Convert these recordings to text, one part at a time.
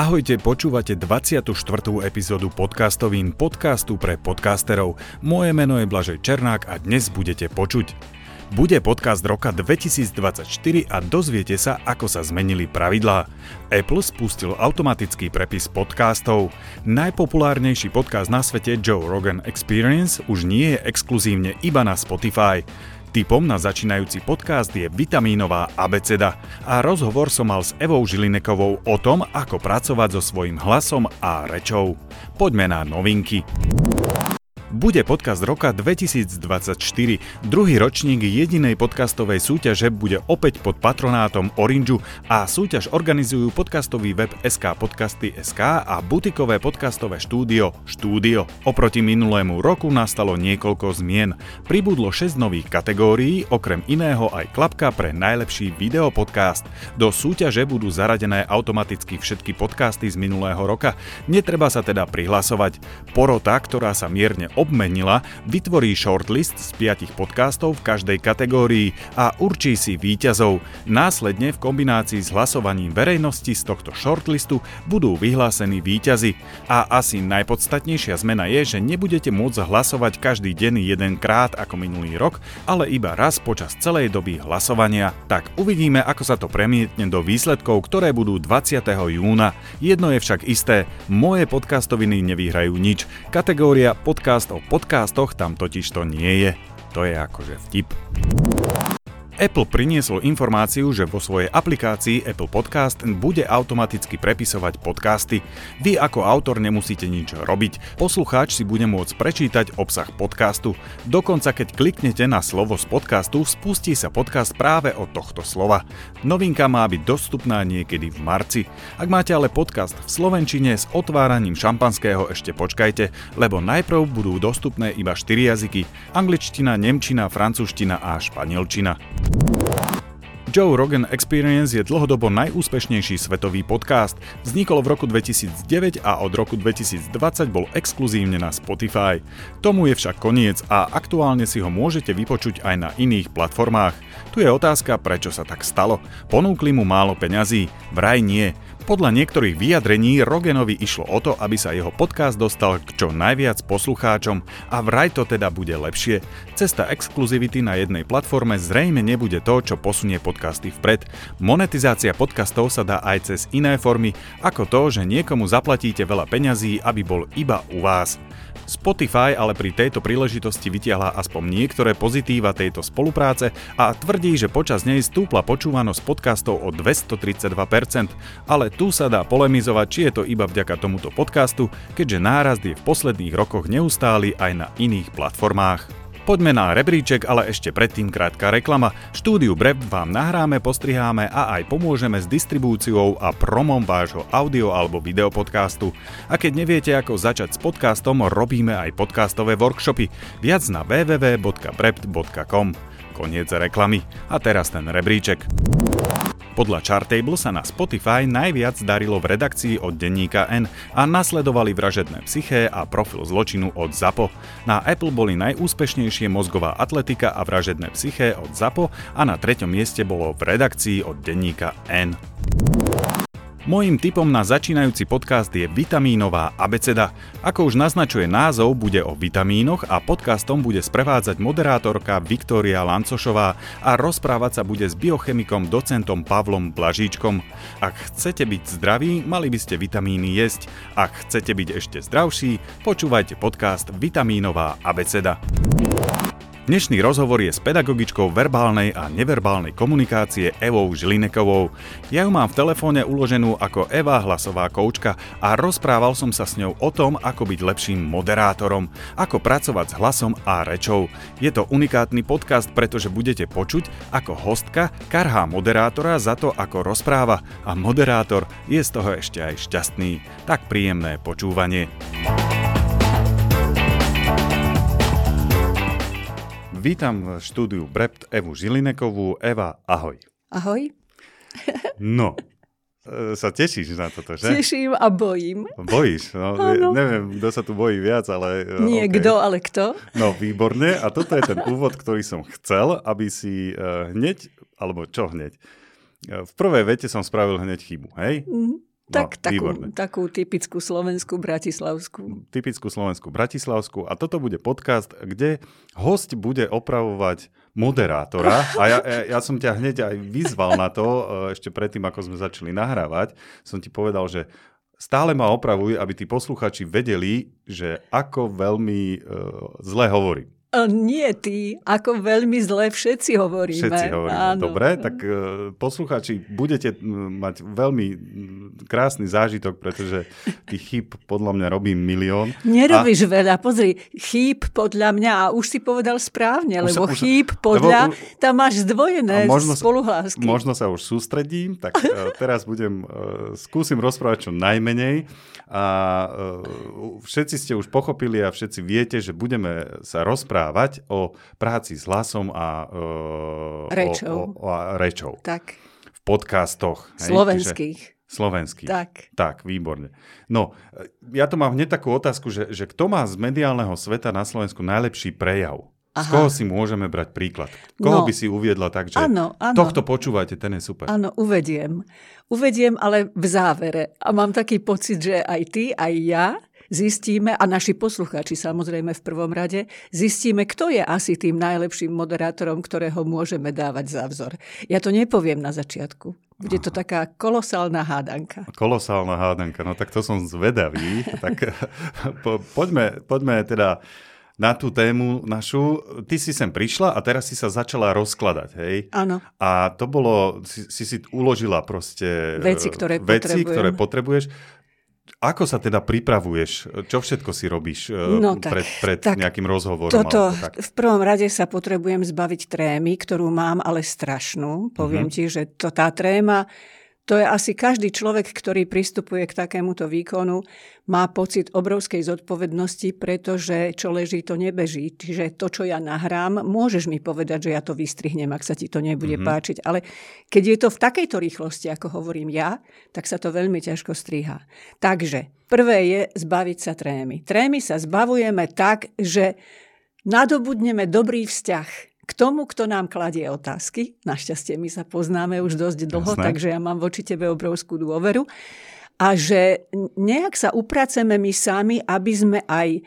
Ahojte, počúvate 24. epizódu podcastovín podcastu pre podcasterov. Moje meno je Blažej Černák a dnes budete počuť. Bude podcast roka 2024 a dozviete sa, ako sa zmenili pravidlá. Apple spustil automatický prepis podcastov. Najpopulárnejší podcast na svete Joe Rogan Experience už nie je exkluzívne iba na Spotify. Typom na začínajúci podcast je vitamínová abeceda a rozhovor som mal s Evou Žilinekovou o tom, ako pracovať so svojím hlasom a rečou. Poďme na novinky bude podcast roka 2024. Druhý ročník jedinej podcastovej súťaže bude opäť pod patronátom Orangeu a súťaž organizujú podcastový web SK Podcasty SK a butikové podcastové štúdio Štúdio. Oproti minulému roku nastalo niekoľko zmien. Pribudlo 6 nových kategórií, okrem iného aj klapka pre najlepší videopodcast. Do súťaže budú zaradené automaticky všetky podcasty z minulého roka. Netreba sa teda prihlasovať. Porota, ktorá sa mierne obmenila, vytvorí shortlist z piatich podcastov v každej kategórii a určí si víťazov. Následne v kombinácii s hlasovaním verejnosti z tohto shortlistu budú vyhlásení víťazi. A asi najpodstatnejšia zmena je, že nebudete môcť hlasovať každý deň jedenkrát ako minulý rok, ale iba raz počas celej doby hlasovania. Tak uvidíme, ako sa to premietne do výsledkov, ktoré budú 20. júna. Jedno je však isté, moje podcastoviny nevyhrajú nič. Kategória podcast o podcastoch tam totiž to nie je. To je akože vtip. Apple priniesol informáciu, že vo svojej aplikácii Apple Podcast bude automaticky prepisovať podcasty. Vy ako autor nemusíte nič robiť, poslucháč si bude môcť prečítať obsah podcastu. Dokonca keď kliknete na slovo z podcastu, spustí sa podcast práve od tohto slova. Novinka má byť dostupná niekedy v marci. Ak máte ale podcast v slovenčine s otváraním šampanského ešte počkajte, lebo najprv budú dostupné iba 4 jazyky angličtina, nemčina, francúzština a španielčina. Joe Rogan Experience je dlhodobo najúspešnejší svetový podcast. Vznikol v roku 2009 a od roku 2020 bol exkluzívne na Spotify. Tomu je však koniec a aktuálne si ho môžete vypočuť aj na iných platformách. Tu je otázka, prečo sa tak stalo. Ponúkli mu málo peňazí? Vraj nie. Podľa niektorých vyjadrení Rogenovi išlo o to, aby sa jeho podcast dostal k čo najviac poslucháčom a vraj to teda bude lepšie. Cesta exkluzivity na jednej platforme zrejme nebude to, čo posunie podcasty vpred. Monetizácia podcastov sa dá aj cez iné formy, ako to, že niekomu zaplatíte veľa peňazí, aby bol iba u vás. Spotify ale pri tejto príležitosti vytiahla aspoň niektoré pozitíva tejto spolupráce a tvrdí, že počas nej stúpla počúvanosť podcastov o 232%, ale tu sa dá polemizovať, či je to iba vďaka tomuto podcastu, keďže nárast je v posledných rokoch neustály aj na iných platformách. Poďme na rebríček, ale ešte predtým krátka reklama. Štúdiu Breb vám nahráme, postriháme a aj pomôžeme s distribúciou a promom vášho audio alebo videopodcastu. A keď neviete, ako začať s podcastom, robíme aj podcastové workshopy. Viac na www.brept.com. Koniec reklamy. A teraz ten rebríček. Podľa Chartable sa na Spotify najviac darilo v redakcii od denníka N a nasledovali vražedné psyché a profil zločinu od ZAPO. Na Apple boli najúspešnejšie mozgová atletika a vražedné psyché od ZAPO a na treťom mieste bolo v redakcii od denníka N. Mojím tipom na začínajúci podcast je vitamínová abeceda. Ako už naznačuje názov, bude o vitamínoch a podcastom bude sprevádzať moderátorka Viktória Lancošová a rozprávať sa bude s biochemikom docentom Pavlom Blažíčkom. Ak chcete byť zdraví, mali by ste vitamíny jesť. Ak chcete byť ešte zdravší, počúvajte podcast Vitamínová abeceda. Dnešný rozhovor je s pedagogičkou verbálnej a neverbálnej komunikácie Evou Žilinekovou. Ja ju mám v telefóne uloženú ako Eva hlasová koučka a rozprával som sa s ňou o tom, ako byť lepším moderátorom, ako pracovať s hlasom a rečou. Je to unikátny podcast, pretože budete počuť, ako hostka karhá moderátora za to, ako rozpráva a moderátor je z toho ešte aj šťastný. Tak príjemné počúvanie. Vítam v štúdiu Brept Evu Žilinekovú. Eva, ahoj. Ahoj. No, e, sa tešíš na toto, že? Teším a bojím. Bojíš? No, ano. neviem, kto sa tu bojí viac, ale... E, Nie okay. kto, ale kto. No, výborne. A toto je ten úvod, ktorý som chcel, aby si uh, hneď, alebo čo hneď? V prvej vete som spravil hneď chybu, hej? Mm. Tak, no, takú, výborné. takú typickú slovenskú bratislavskú. Typickú slovenskú bratislavskú. A toto bude podcast, kde host bude opravovať moderátora. A ja, ja, ja som ťa hneď aj vyzval na to, e, ešte predtým, ako sme začali nahrávať, som ti povedal, že stále ma opravuj, aby tí posluchači vedeli, že ako veľmi uh, zle hovorím. A nie ty, ako veľmi zle všetci hovoríme. Všetci hovoríme. Áno. Dobre, tak uh, poslucháči, budete mať veľmi krásny zážitok, pretože tých chýb podľa mňa robím milión. Nerobíš a... veľa, pozri, chýb podľa mňa, a už si povedal správne, už lebo sa, už, chýb podľa, lebo, tam máš zdvojené možno spoluhlásky. Sa, možno sa už sústredím, tak uh, teraz budem, uh, skúsim rozprávať čo najmenej a všetci ste už pochopili a všetci viete, že budeme sa rozprávať rozprávať o práci s hlasom a uh, rečou. O, o, o, rečou. Tak. V podcastoch. Slovenských. Hej, Slovenských. Tak. Tak, výborne. No, ja tu mám hneď takú otázku, že, že kto má z mediálneho sveta na Slovensku najlepší prejav? Aha. Z koho si môžeme brať príklad? Koho no, by si uviedla tak, že áno, áno. tohto počúvajte, ten je super? Áno, uvediem. Uvediem, ale v závere. A mám taký pocit, že aj ty, aj ja zistíme, a naši poslucháči samozrejme v prvom rade, zistíme, kto je asi tým najlepším moderátorom, ktorého môžeme dávať za vzor. Ja to nepoviem na začiatku. Bude to taká kolosálna hádanka. Kolosálna hádanka, no tak to som zvedavý. tak po, poďme, poďme teda na tú tému našu. Ty si sem prišla a teraz si sa začala rozkladať, hej? Áno. A to bolo, si, si si uložila proste veci, ktoré, veci, ktoré potrebuješ. Ako sa teda pripravuješ? Čo všetko si robíš eh, no, tak, pred, pred tak, nejakým rozhovorom? Toto, tak? v prvom rade sa potrebujem zbaviť trémy, ktorú mám, ale strašnú. Poviem uh-huh. ti, že to, tá tréma to je asi každý človek, ktorý pristupuje k takémuto výkonu, má pocit obrovskej zodpovednosti, pretože čo leží, to nebeží. Čiže to, čo ja nahrám, môžeš mi povedať, že ja to vystrihnem, ak sa ti to nebude mm-hmm. páčiť. Ale keď je to v takejto rýchlosti, ako hovorím ja, tak sa to veľmi ťažko striha. Takže prvé je zbaviť sa trémy. Trémy sa zbavujeme tak, že nadobudneme dobrý vzťah k tomu, kto nám kladie otázky. Našťastie my sa poznáme už dosť dlho, Jasné. takže ja mám voči tebe obrovskú dôveru. A že nejak sa upraceme my sami, aby sme aj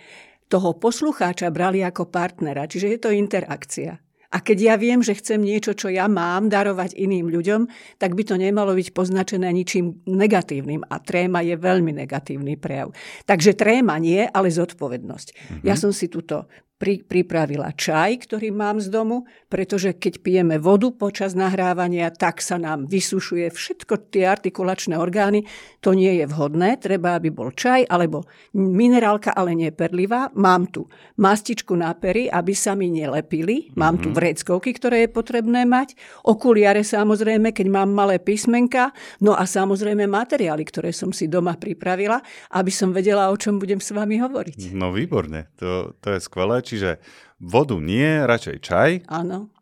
toho poslucháča brali ako partnera. Čiže je to interakcia. A keď ja viem, že chcem niečo, čo ja mám, darovať iným ľuďom, tak by to nemalo byť poznačené ničím negatívnym. A tréma je veľmi negatívny prejav. Takže tréma nie, ale zodpovednosť. Mm-hmm. Ja som si túto pri, pripravila čaj, ktorý mám z domu, pretože keď pijeme vodu počas nahrávania, tak sa nám vysušuje všetko tie artikulačné orgány. To nie je vhodné, treba, aby bol čaj alebo minerálka, ale nie perlivá. Mám tu mastičku na pery, aby sa mi nelepili. Mám tu mhm. vreckovky, ktoré je potrebné mať. Okuliare samozrejme, keď mám malé písmenka. No a samozrejme materiály, ktoré som si doma pripravila, aby som vedela, o čom budem s vami hovoriť. No výborne, to, to je skvelé. Čiže vodu nie, radšej čaj. Áno.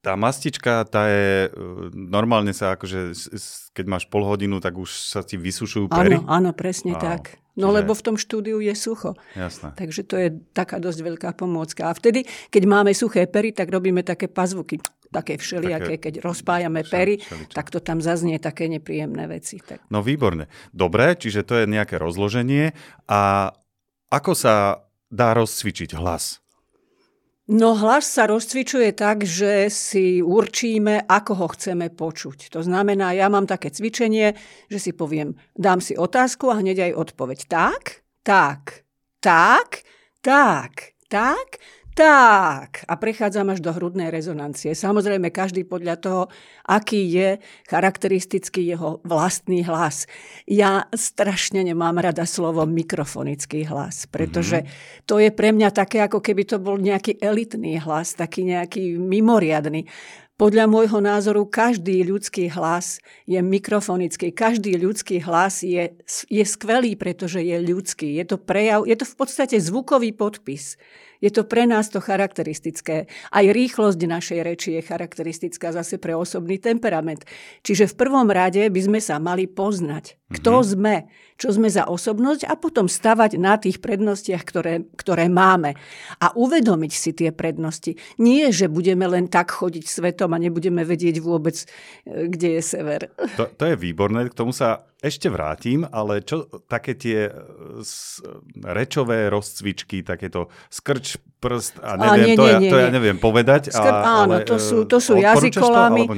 Tá mastička, tá je, e, normálne sa akože, keď máš pol hodinu, tak už sa ti vysušujú pery. Áno, áno, presne wow. tak. No Čiže... lebo v tom štúdiu je sucho. Jasné. Takže to je taká dosť veľká pomôcka. A vtedy, keď máme suché pery, tak robíme také pazvuky, také všelijaké, také... keď rozpájame všel, pery, všeličo. tak to tam zaznie také nepríjemné veci. Tak. No výborne. Dobre, čiže to je nejaké rozloženie. A ako sa dá rozcvičiť hlas? No hlas sa rozcvičuje tak, že si určíme, ako ho chceme počuť. To znamená, ja mám také cvičenie, že si poviem, dám si otázku a hneď aj odpoveď. Tak, tak, tak, tak, tak, tak. A prechádzam až do hrudnej rezonancie. Samozrejme, každý podľa toho, aký je charakteristický jeho vlastný hlas. Ja strašne nemám rada slovo mikrofonický hlas, pretože mm-hmm. to je pre mňa také, ako keby to bol nejaký elitný hlas, taký nejaký mimoriadný. Podľa môjho názoru každý ľudský hlas je mikrofonický. Každý ľudský hlas je, je skvelý, pretože je ľudský. Je to prejav, je to v podstate zvukový podpis. Je to pre nás to charakteristické. Aj rýchlosť našej reči je charakteristická zase pre osobný temperament. Čiže v prvom rade by sme sa mali poznať. Kto mm-hmm. sme, čo sme za osobnosť a potom stavať na tých prednostiach, ktoré, ktoré máme. A uvedomiť si tie prednosti. Nie, že budeme len tak chodiť svetom a nebudeme vedieť vôbec, e, kde je sever. To, to je výborné, k tomu sa ešte vrátim, ale čo také tie e, rečové rozcvičky, takéto skrč prst a neviem, a nie, to, nie, ja, nie, to ja neviem povedať. Skr- a, áno, ale, to sú, to sú jazykolami. To,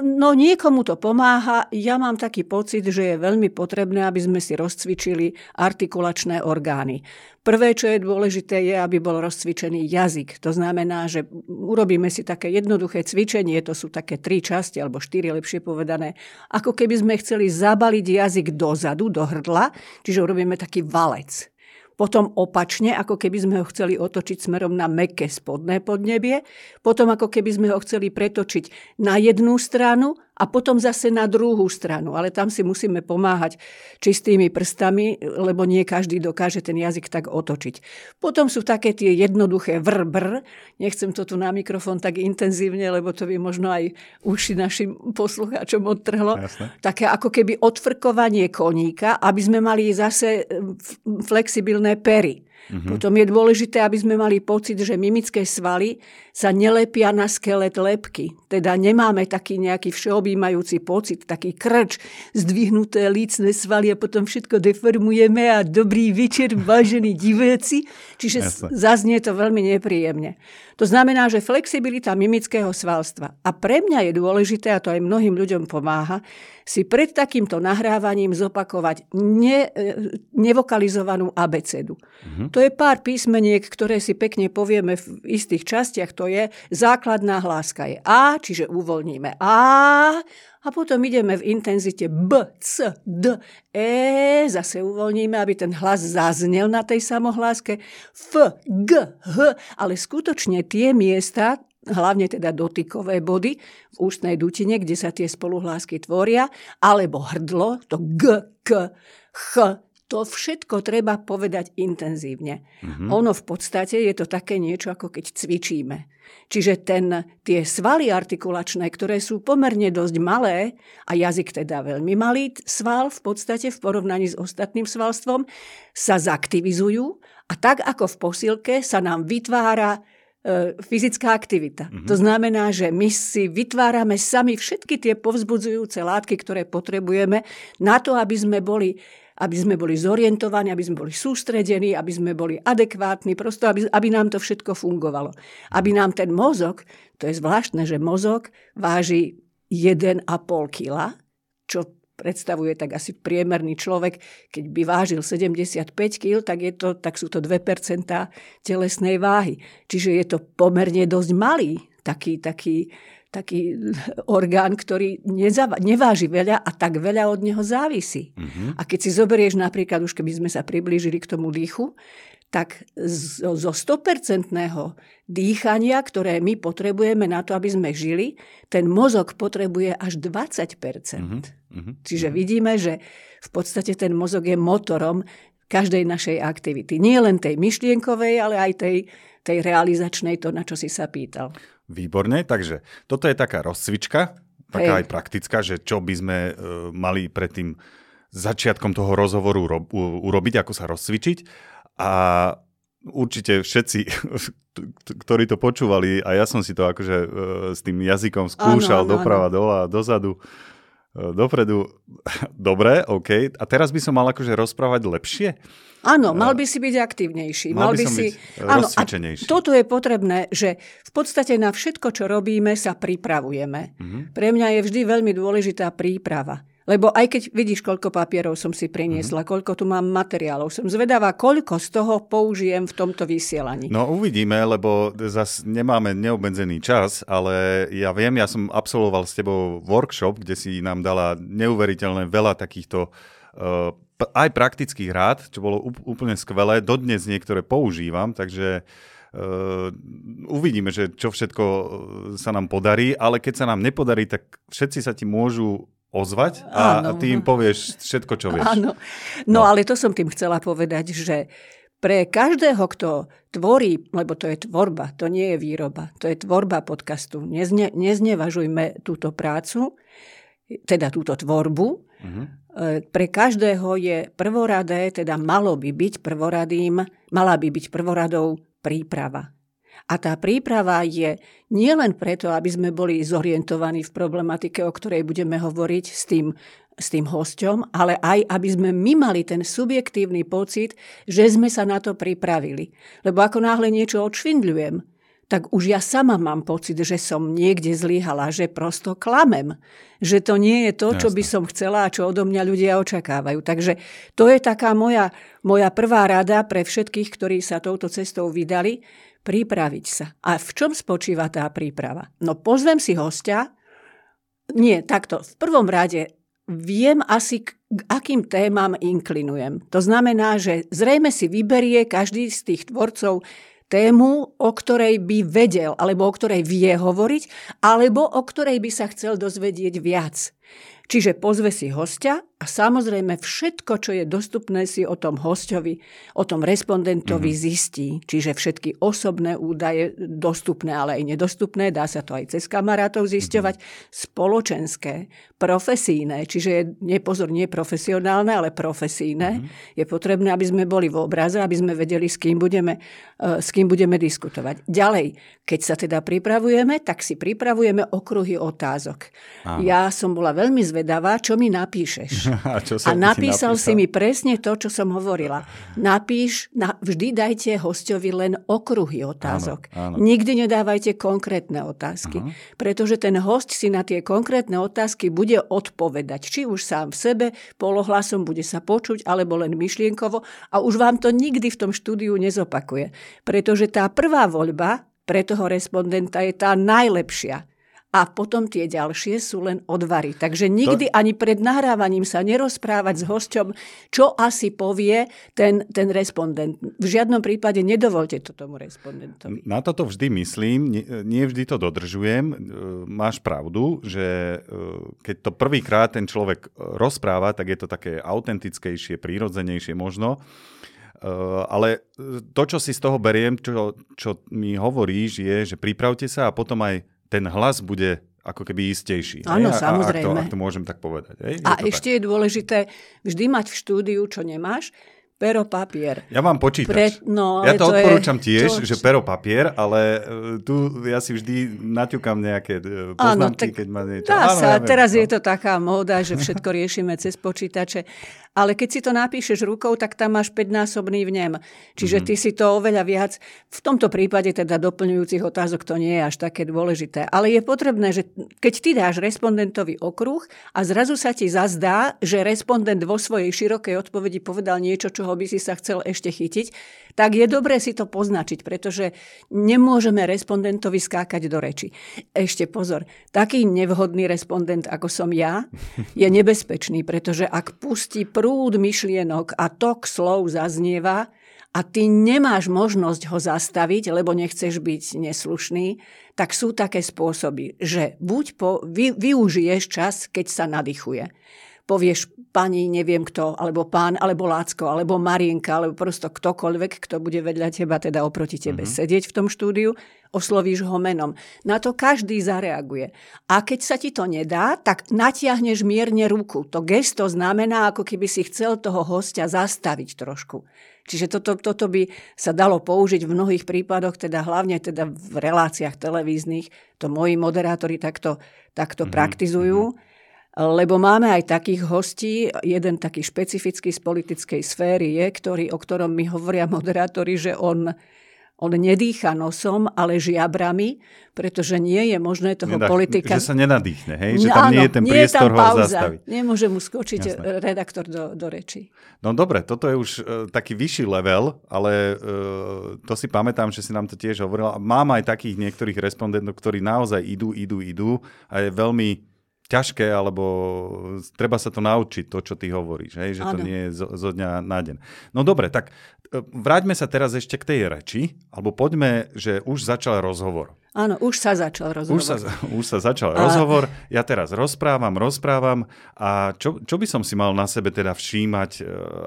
No niekomu to pomáha. Ja mám taký pocit, že je veľmi potrebné, aby sme si rozcvičili artikulačné orgány. Prvé, čo je dôležité, je, aby bol rozcvičený jazyk. To znamená, že urobíme si také jednoduché cvičenie, to sú také tri časti, alebo štyri lepšie povedané, ako keby sme chceli zabaliť jazyk dozadu, do hrdla, čiže urobíme taký valec. Potom opačne, ako keby sme ho chceli otočiť smerom na meké spodné podnebie. Potom ako keby sme ho chceli pretočiť na jednu stranu a potom zase na druhú stranu. Ale tam si musíme pomáhať čistými prstami, lebo nie každý dokáže ten jazyk tak otočiť. Potom sú také tie jednoduché vrbr. Nechcem to tu na mikrofón tak intenzívne, lebo to by možno aj uši našim poslucháčom odtrhlo. Jasne. Také ako keby odfrkovanie koníka, aby sme mali zase flexibilné pery. Mm-hmm. Potom je dôležité, aby sme mali pocit, že mimické svaly sa nelepia na skelet lepky. Teda nemáme taký nejaký všeobjímajúci pocit, taký krč, zdvihnuté lícne svaly a potom všetko deformujeme a dobrý večer, vážení diváci. Čiže Jasne. zaznie to veľmi nepríjemne. To znamená, že flexibilita mimického svalstva. A pre mňa je dôležité, a to aj mnohým ľuďom pomáha, si pred takýmto nahrávaním zopakovať ne, e, nevokalizovanú abecedu. Mm-hmm. To je pár písmeniek, ktoré si pekne povieme v istých častiach. To je základná hláska je A, čiže uvoľníme A a potom ideme v intenzite B, C, D, E, zase uvoľníme, aby ten hlas zaznel na tej samohláske, F, G, H, ale skutočne tie miesta, hlavne teda dotykové body v ústnej dutine, kde sa tie spoluhlásky tvoria, alebo hrdlo, to G, K, Ch, to všetko treba povedať intenzívne. Mm-hmm. Ono v podstate je to také niečo, ako keď cvičíme. Čiže ten, tie svaly artikulačné, ktoré sú pomerne dosť malé, a jazyk teda veľmi malý sval v podstate v porovnaní s ostatným svalstvom, sa zaktivizujú a tak ako v posilke sa nám vytvára e, fyzická aktivita. Mm-hmm. To znamená, že my si vytvárame sami všetky tie povzbudzujúce látky, ktoré potrebujeme na to, aby sme boli aby sme boli zorientovaní, aby sme boli sústredení, aby sme boli adekvátni, prosto aby, aby nám to všetko fungovalo. Aby nám ten mozog, to je zvláštne, že mozog váži 1,5 kg, čo predstavuje tak asi priemerný človek, keď by vážil 75 kg, tak, je to, tak sú to 2% telesnej váhy. Čiže je to pomerne dosť malý taký, taký taký orgán, ktorý nezava- neváži veľa a tak veľa od neho závisí. Mm-hmm. A keď si zoberieš napríklad, už keby sme sa priblížili k tomu dýchu, tak zo 100% dýchania, ktoré my potrebujeme na to, aby sme žili, ten mozog potrebuje až 20%. Mm-hmm. Čiže mm-hmm. vidíme, že v podstate ten mozog je motorom každej našej aktivity. Nie len tej myšlienkovej, ale aj tej, tej realizačnej, to, na čo si sa pýtal. Výborne, takže toto je taká rozcvička, taká Hej. aj praktická, že čo by sme uh, mali pred tým začiatkom toho rozhovoru ro- urobiť, ako sa rozcvičiť. A určite všetci, ktorí to počúvali, a ja som si to akože uh, s tým jazykom skúšal doprava, dola, dozadu, uh, dopredu. Dobre, OK. A teraz by som mal akože rozprávať lepšie? Áno, mal by si byť aktívnejší. Mal, mal by, by si... Áno, a toto je potrebné, že v podstate na všetko, čo robíme, sa pripravujeme. Mm-hmm. Pre mňa je vždy veľmi dôležitá príprava. Lebo aj keď vidíš, koľko papierov som si priniesla, mm-hmm. koľko tu mám materiálov, som zvedavá, koľko z toho použijem v tomto vysielaní. No uvidíme, lebo zase nemáme neobmedzený čas, ale ja viem, ja som absolvoval s tebou workshop, kde si nám dala neuveriteľne veľa takýchto uh, aj praktických rád, čo bolo úplne skvelé. Dodnes niektoré používam, takže uh, uvidíme, že čo všetko e, sa nám podarí, ale keď sa nám nepodarí, tak všetci sa ti môžu ozvať a, a ty im povieš všetko, čo vieš. Áno. No, no ale to som tým chcela povedať, že pre každého, kto tvorí, lebo to je tvorba, to nie je výroba, to je tvorba podcastu. Nezne, neznevažujme túto prácu teda túto tvorbu. Uh-huh. Pre každého je prvoradé, teda malo by byť prvoradým, mala by byť prvoradou príprava. A tá príprava je nielen preto, aby sme boli zorientovaní v problematike, o ktorej budeme hovoriť s tým, s tým hosťom, ale aj aby sme my mali ten subjektívny pocit, že sme sa na to pripravili. Lebo ako náhle niečo odšvindľujem, tak už ja sama mám pocit, že som niekde zlyhala, že prosto klamem. Že to nie je to, čo by som chcela a čo odo mňa ľudia očakávajú. Takže to je taká moja, moja prvá rada pre všetkých, ktorí sa touto cestou vydali, pripraviť sa. A v čom spočíva tá príprava? No pozvem si hostia, nie, takto, v prvom rade viem asi, k akým témam inklinujem. To znamená, že zrejme si vyberie každý z tých tvorcov tému, o ktorej by vedel, alebo o ktorej vie hovoriť, alebo o ktorej by sa chcel dozvedieť viac. Čiže pozve si hostia a samozrejme všetko, čo je dostupné, si o tom hostovi, o tom respondentovi mm-hmm. zistí. Čiže všetky osobné údaje, dostupné, ale aj nedostupné, dá sa to aj cez kamarátov zisťovať, mm-hmm. spoločenské, profesíne, čiže je, nepozor, nie profesionálne, ale profesíne. Mm-hmm. Je potrebné, aby sme boli v obraze, aby sme vedeli, s kým budeme, uh, s kým budeme diskutovať. Ďalej, keď sa teda pripravujeme, tak si pripravujeme okruhy otázok. Áno. Ja som bola veľmi zvedavá, čo mi napíšeš. A, čo a napísal si mi presne to, čo som hovorila. Napíš, na, vždy dajte hostovi len okruhy otázok. Áno, áno. Nikdy nedávajte konkrétne otázky, Aha. pretože ten host si na tie konkrétne otázky bude odpovedať. Či už sám v sebe, polohlasom bude sa počuť, alebo len myšlienkovo a už vám to nikdy v tom štúdiu nezopakuje. Pretože tá prvá voľba pre toho respondenta je tá najlepšia a potom tie ďalšie sú len odvary. Takže nikdy to... ani pred nahrávaním sa nerozprávať s hosťom, čo asi povie ten, ten respondent. V žiadnom prípade nedovolte to tomu respondentovi. Na toto vždy myslím, nie, nie vždy to dodržujem. E, máš pravdu, že e, keď to prvýkrát ten človek rozpráva, tak je to také autentickejšie, prírodzenejšie možno. E, ale to, čo si z toho beriem, čo, čo mi hovoríš, je, že pripravte sa a potom aj ten hlas bude ako keby istejší. Áno, samozrejme. Ak to, ak to môžem tak povedať. Hej? A ešte tak. je dôležité vždy mať v štúdiu, čo nemáš, pero papier. Ja mám počítač. Pre, no, ja to, to odporúčam je, tiež, to... že pero papier, ale uh, tu ja si vždy naťukam nejaké uh, poznámky, Áno, keď ma niečo... Dá Áno, sa, ja teraz no. je to taká móda, že všetko riešime cez počítače. Ale keď si to napíšeš rukou, tak tam máš 5-násobný vnem. Čiže mm-hmm. ty si to oveľa viac. V tomto prípade teda doplňujúcich otázok to nie je až také dôležité. Ale je potrebné, že keď ty dáš respondentovi okruh a zrazu sa ti zazdá, že respondent vo svojej širokej odpovedi povedal niečo, čoho by si sa chcel ešte chytiť, tak je dobré si to poznačiť, pretože nemôžeme respondentovi skákať do reči. Ešte pozor, taký nevhodný respondent, ako som ja, je nebezpečný, pretože ak pustí prúd myšlienok a tok slov zaznieva, a ty nemáš možnosť ho zastaviť, lebo nechceš byť neslušný, tak sú také spôsoby, že buď po, vy, využiješ čas, keď sa nadýchuje povieš pani neviem kto, alebo pán, alebo Lácko, alebo Marienka, alebo prosto ktokoľvek, kto bude vedľa teba, teda oproti tebe uh-huh. sedieť v tom štúdiu, oslovíš ho menom. Na to každý zareaguje. A keď sa ti to nedá, tak natiahneš mierne ruku. To gesto znamená, ako keby si chcel toho hostia zastaviť trošku. Čiže toto, toto by sa dalo použiť v mnohých prípadoch, teda hlavne teda v reláciách televíznych. To moji moderátori takto, takto mm-hmm. praktizujú. Mm-hmm lebo máme aj takých hostí, jeden taký špecifický z politickej sféry je, ktorý, o ktorom mi hovoria moderátori, že on, on nedýcha nosom, ale žiabrami, pretože nie je možné toho Nedá, politika... Že sa nenadýchne, hej? Že tam Áno, nie je ten priestor je tam pauza. ho zastaviť. Nemôže mu skočiť Jasné. redaktor do, do reči. No dobre, toto je už uh, taký vyšší level, ale uh, to si pamätám, že si nám to tiež hovorila. Mám aj takých niektorých respondentov, ktorí naozaj idú, idú, idú a je veľmi ťažké, alebo treba sa to naučiť, to, čo ty hovoríš, hej? že ano. to nie je zo, zo dňa na deň. No dobre, tak e, vráťme sa teraz ešte k tej reči, alebo poďme, že už začal rozhovor. Áno, už sa začal rozhovor. Už sa, už sa začal a... rozhovor, ja teraz rozprávam, rozprávam a čo, čo by som si mal na sebe teda všímať, e,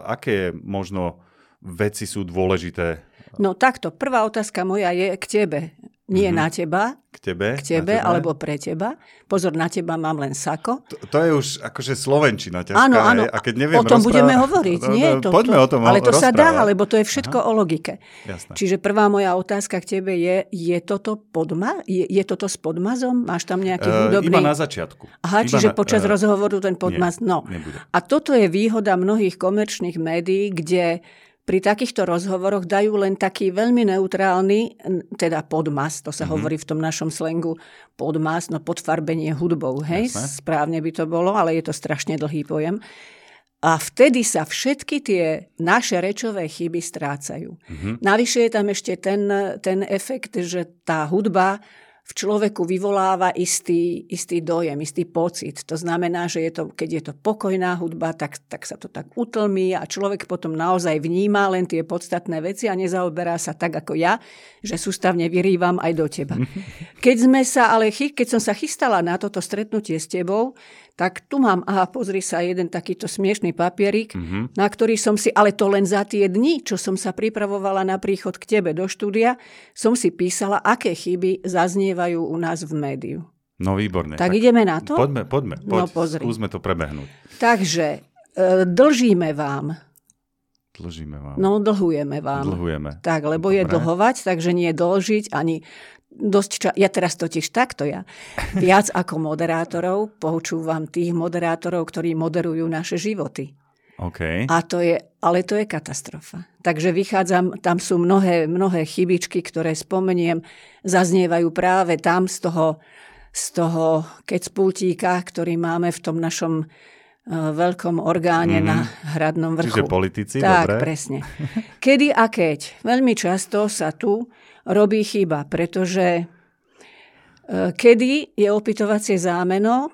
aké možno veci sú dôležité? No takto, prvá otázka moja je k tebe. Nie mm-hmm. na teba, k tebe, k tebe alebo pre teba. Pozor, na teba mám len sako. To, to je už akože slovenčina ťažká. Áno, áno. A keď neviem o tom rozpráva... budeme hovoriť. No, Nie, to, poďme to, o tom Ale to rozprávať. sa dá, lebo to je všetko Aha. o logike. Jasné. Čiže prvá moja otázka k tebe je, je toto podma? Je, je toto s podmazom? Máš tam nejaký Uh, hudobný... iba na začiatku. Aha, Iba čiže na, počas eh, rozhovoru ten podmaz... nie, no. nebude. A toto je výhoda mnohých komerčných médií, kde pri takýchto rozhovoroch dajú len taký veľmi neutrálny, teda podmas, to sa mm-hmm. hovorí v tom našom slengu, podmas, no podfarbenie hudbou, hej, Jasné. správne by to bolo, ale je to strašne dlhý pojem. A vtedy sa všetky tie naše rečové chyby strácajú. Mm-hmm. Navyše je tam ešte ten, ten efekt, že tá hudba v človeku vyvoláva istý, istý dojem, istý pocit. To znamená, že je to, keď je to pokojná hudba, tak, tak sa to tak utlmí a človek potom naozaj vníma len tie podstatné veci a nezaoberá sa tak ako ja, že sústavne vyrývam aj do teba. Keď sme sa, ale keď som sa chystala na toto stretnutie s tebou, tak tu mám, aha, pozri sa, jeden takýto smiešný papierik, mm-hmm. na ktorý som si, ale to len za tie dni, čo som sa pripravovala na príchod k tebe do štúdia, som si písala, aké chyby zaznievajú u nás v médiu. No výborne. Tak, tak ideme na to? Poďme, poďme. Poď, No, pozri. Skúsme to prebehnúť. Takže, e, dlžíme vám, Dlžíme vám. no dlhujeme vám. Dlhujeme. Tak, lebo je Dobre. dlhovať, takže nie dlžiť ani dosť ča- Ja teraz totiž takto ja. Viac ako moderátorov poučúvam tých moderátorov, ktorí moderujú naše životy. OK. A to je, ale to je katastrofa. Takže vychádzam, tam sú mnohé, mnohé chybičky, ktoré spomeniem, zaznievajú práve tam z toho, z toho kecpultíka, ktorý máme v tom našom veľkom orgáne mm. na hradnom vrchu. Čiže politici, tak, dobre. presne. Kedy a keď? Veľmi často sa tu robí chyba, pretože eh, kedy je opytovacie zámeno,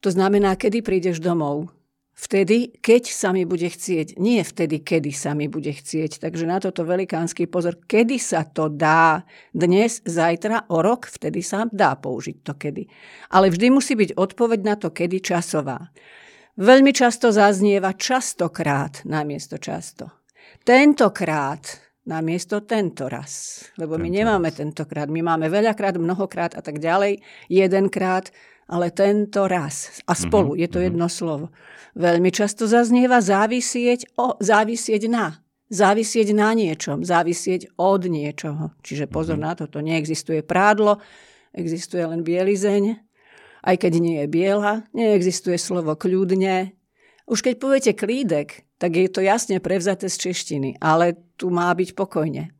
to znamená, kedy prídeš domov. Vtedy, keď sa mi bude chcieť. Nie vtedy, kedy sa mi bude chcieť. Takže na toto velikánsky pozor. Kedy sa to dá? Dnes, zajtra, o rok? Vtedy sa dá použiť to kedy. Ale vždy musí byť odpoveď na to, kedy časová. Veľmi často zaznieva častokrát namiesto často. Tentokrát namiesto tento raz. Lebo my Tento nemáme tentokrát. My máme veľakrát, mnohokrát a tak ďalej. Jedenkrát, ale tento raz. A spolu, mm-hmm. je to jedno slovo. Veľmi často zaznieva závisieť, o, závisieť na. Závisieť na niečom, závisieť od niečoho. Čiže pozor mm-hmm. na to, to neexistuje prádlo, existuje len bielizeň. Aj keď nie je biela, neexistuje slovo kľudne. Už keď poviete klídek, tak je to jasne prevzaté z češtiny, ale tu má byť pokojne.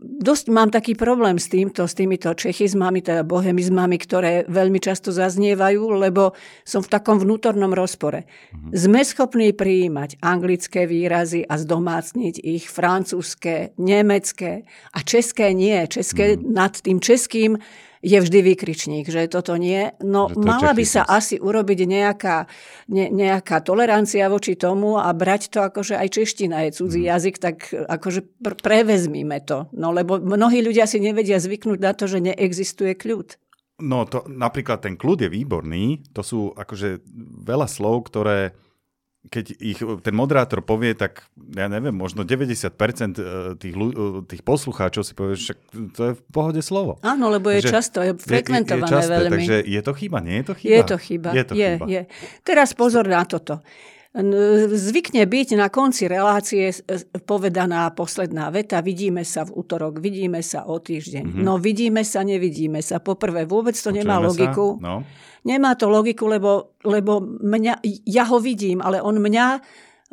Dosť mám taký problém s týmto, s týmito čechizmami, teda bohemizmami, ktoré veľmi často zaznievajú, lebo som v takom vnútornom rozpore. Mm-hmm. Sme schopní prijímať anglické výrazy a zdomácniť ich, francúzske, nemecké a české nie. České mm-hmm. nad tým českým je vždy vykričník, že toto nie. No mala by sa asi urobiť nejaká, ne, nejaká tolerancia voči tomu a brať to ako, že aj čeština je cudzí mm. jazyk, tak akože pr- prevezmíme to. No lebo mnohí ľudia si nevedia zvyknúť na to, že neexistuje kľud. No to napríklad ten kľud je výborný, to sú akože veľa slov, ktoré keď ich ten moderátor povie, tak ja neviem, možno 90% tých, tých poslucháčov si povie, že to je v pohode slovo. Áno, lebo je takže často, je frekventované je, je časté, veľmi. Takže je to chyba, nie je to chyba? Je to chyba, je. To je, chyba. je. Teraz pozor na toto. Zvykne byť na konci relácie povedaná posledná veta, vidíme sa v útorok, vidíme sa o týždeň. Mm-hmm. No vidíme sa, nevidíme sa. Poprvé, vôbec to Počujeme nemá logiku. Sa? No. Nemá to logiku, lebo, lebo mňa, ja ho vidím, ale on mňa,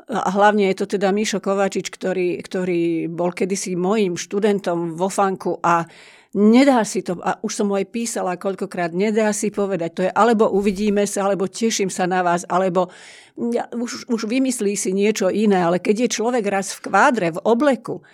a hlavne je to teda Mišo Kovačič, ktorý, ktorý bol kedysi mojim študentom vo fanku a Nedá si to, a už som mu aj písala koľkokrát, nedá si povedať, to je alebo uvidíme sa, alebo teším sa na vás, alebo ja, už, už vymyslí si niečo iné, ale keď je človek raz v kvádre, v obleku,